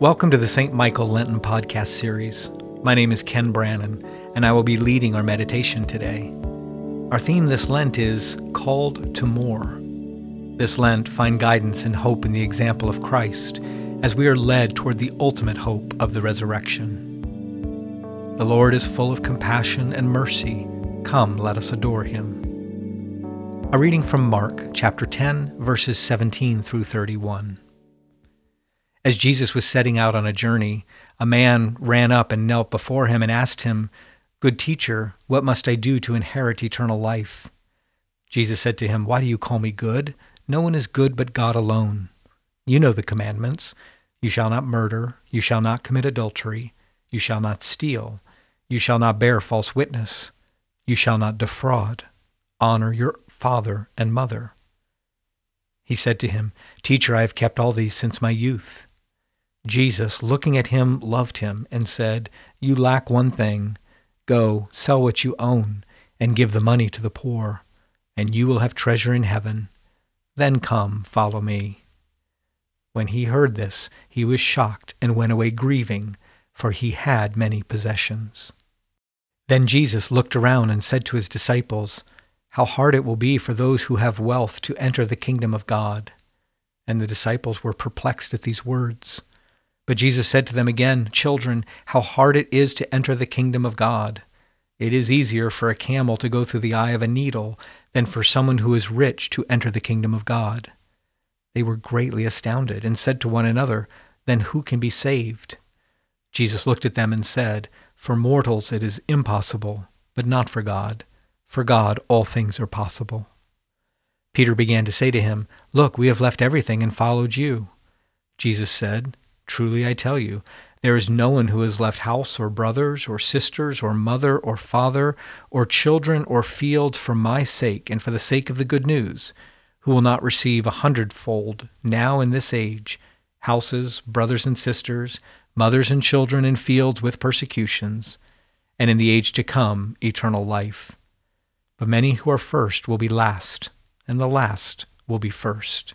Welcome to the St. Michael Lenten podcast series. My name is Ken Brannon, and I will be leading our meditation today. Our theme this Lent is Called to More. This Lent, find guidance and hope in the example of Christ as we are led toward the ultimate hope of the resurrection. The Lord is full of compassion and mercy. Come, let us adore him. A reading from Mark chapter 10, verses 17 through 31. As Jesus was setting out on a journey, a man ran up and knelt before him and asked him, Good teacher, what must I do to inherit eternal life? Jesus said to him, Why do you call me good? No one is good but God alone. You know the commandments. You shall not murder. You shall not commit adultery. You shall not steal. You shall not bear false witness. You shall not defraud. Honor your father and mother. He said to him, Teacher, I have kept all these since my youth. Jesus, looking at him, loved him and said, You lack one thing. Go, sell what you own, and give the money to the poor, and you will have treasure in heaven. Then come, follow me. When he heard this, he was shocked and went away grieving, for he had many possessions. Then Jesus looked around and said to his disciples, How hard it will be for those who have wealth to enter the kingdom of God. And the disciples were perplexed at these words. But Jesus said to them again, Children, how hard it is to enter the kingdom of God. It is easier for a camel to go through the eye of a needle than for someone who is rich to enter the kingdom of God. They were greatly astounded and said to one another, Then who can be saved? Jesus looked at them and said, For mortals it is impossible, but not for God. For God all things are possible. Peter began to say to him, Look, we have left everything and followed you. Jesus said, Truly I tell you, there is no one who has left house or brothers or sisters or mother or father or children or fields for my sake and for the sake of the good news, who will not receive a hundredfold now in this age houses, brothers and sisters, mothers and children and fields with persecutions, and in the age to come eternal life. But many who are first will be last, and the last will be first.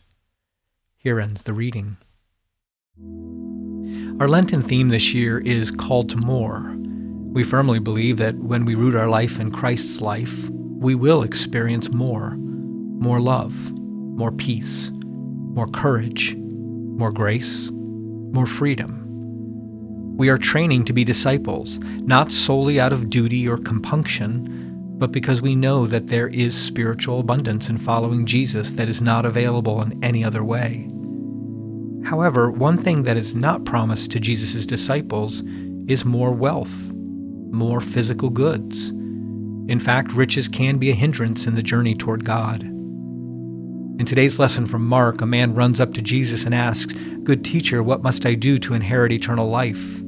Here ends the reading. Our Lenten theme this year is Called to More. We firmly believe that when we root our life in Christ's life, we will experience more more love, more peace, more courage, more grace, more freedom. We are training to be disciples, not solely out of duty or compunction, but because we know that there is spiritual abundance in following Jesus that is not available in any other way. However, one thing that is not promised to Jesus' disciples is more wealth, more physical goods. In fact, riches can be a hindrance in the journey toward God. In today's lesson from Mark, a man runs up to Jesus and asks, Good teacher, what must I do to inherit eternal life?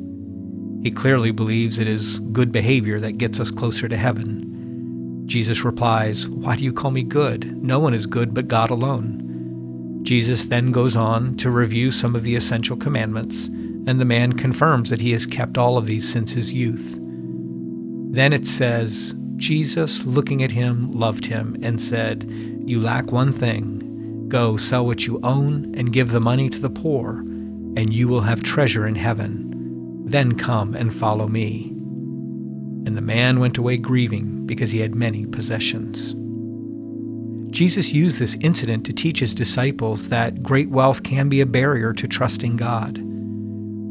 He clearly believes it is good behavior that gets us closer to heaven. Jesus replies, Why do you call me good? No one is good but God alone. Jesus then goes on to review some of the essential commandments, and the man confirms that he has kept all of these since his youth. Then it says, Jesus, looking at him, loved him and said, You lack one thing. Go, sell what you own and give the money to the poor, and you will have treasure in heaven. Then come and follow me. And the man went away grieving because he had many possessions. Jesus used this incident to teach his disciples that great wealth can be a barrier to trusting God.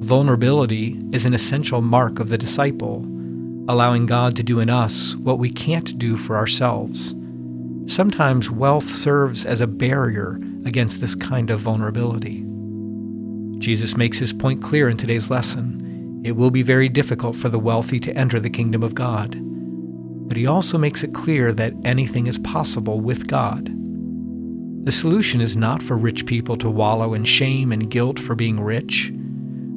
Vulnerability is an essential mark of the disciple, allowing God to do in us what we can't do for ourselves. Sometimes wealth serves as a barrier against this kind of vulnerability. Jesus makes his point clear in today's lesson. It will be very difficult for the wealthy to enter the kingdom of God but he also makes it clear that anything is possible with God. The solution is not for rich people to wallow in shame and guilt for being rich.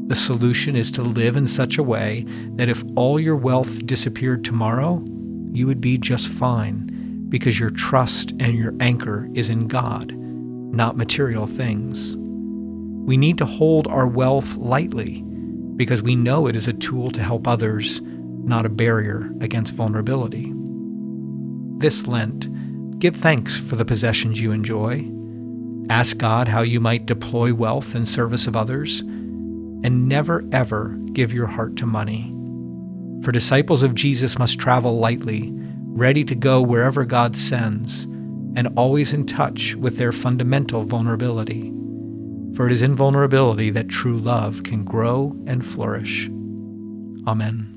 The solution is to live in such a way that if all your wealth disappeared tomorrow, you would be just fine because your trust and your anchor is in God, not material things. We need to hold our wealth lightly because we know it is a tool to help others not a barrier against vulnerability. This Lent, give thanks for the possessions you enjoy. Ask God how you might deploy wealth in service of others. and never ever give your heart to money. For disciples of Jesus must travel lightly, ready to go wherever God sends, and always in touch with their fundamental vulnerability. For it is in vulnerability that true love can grow and flourish. Amen.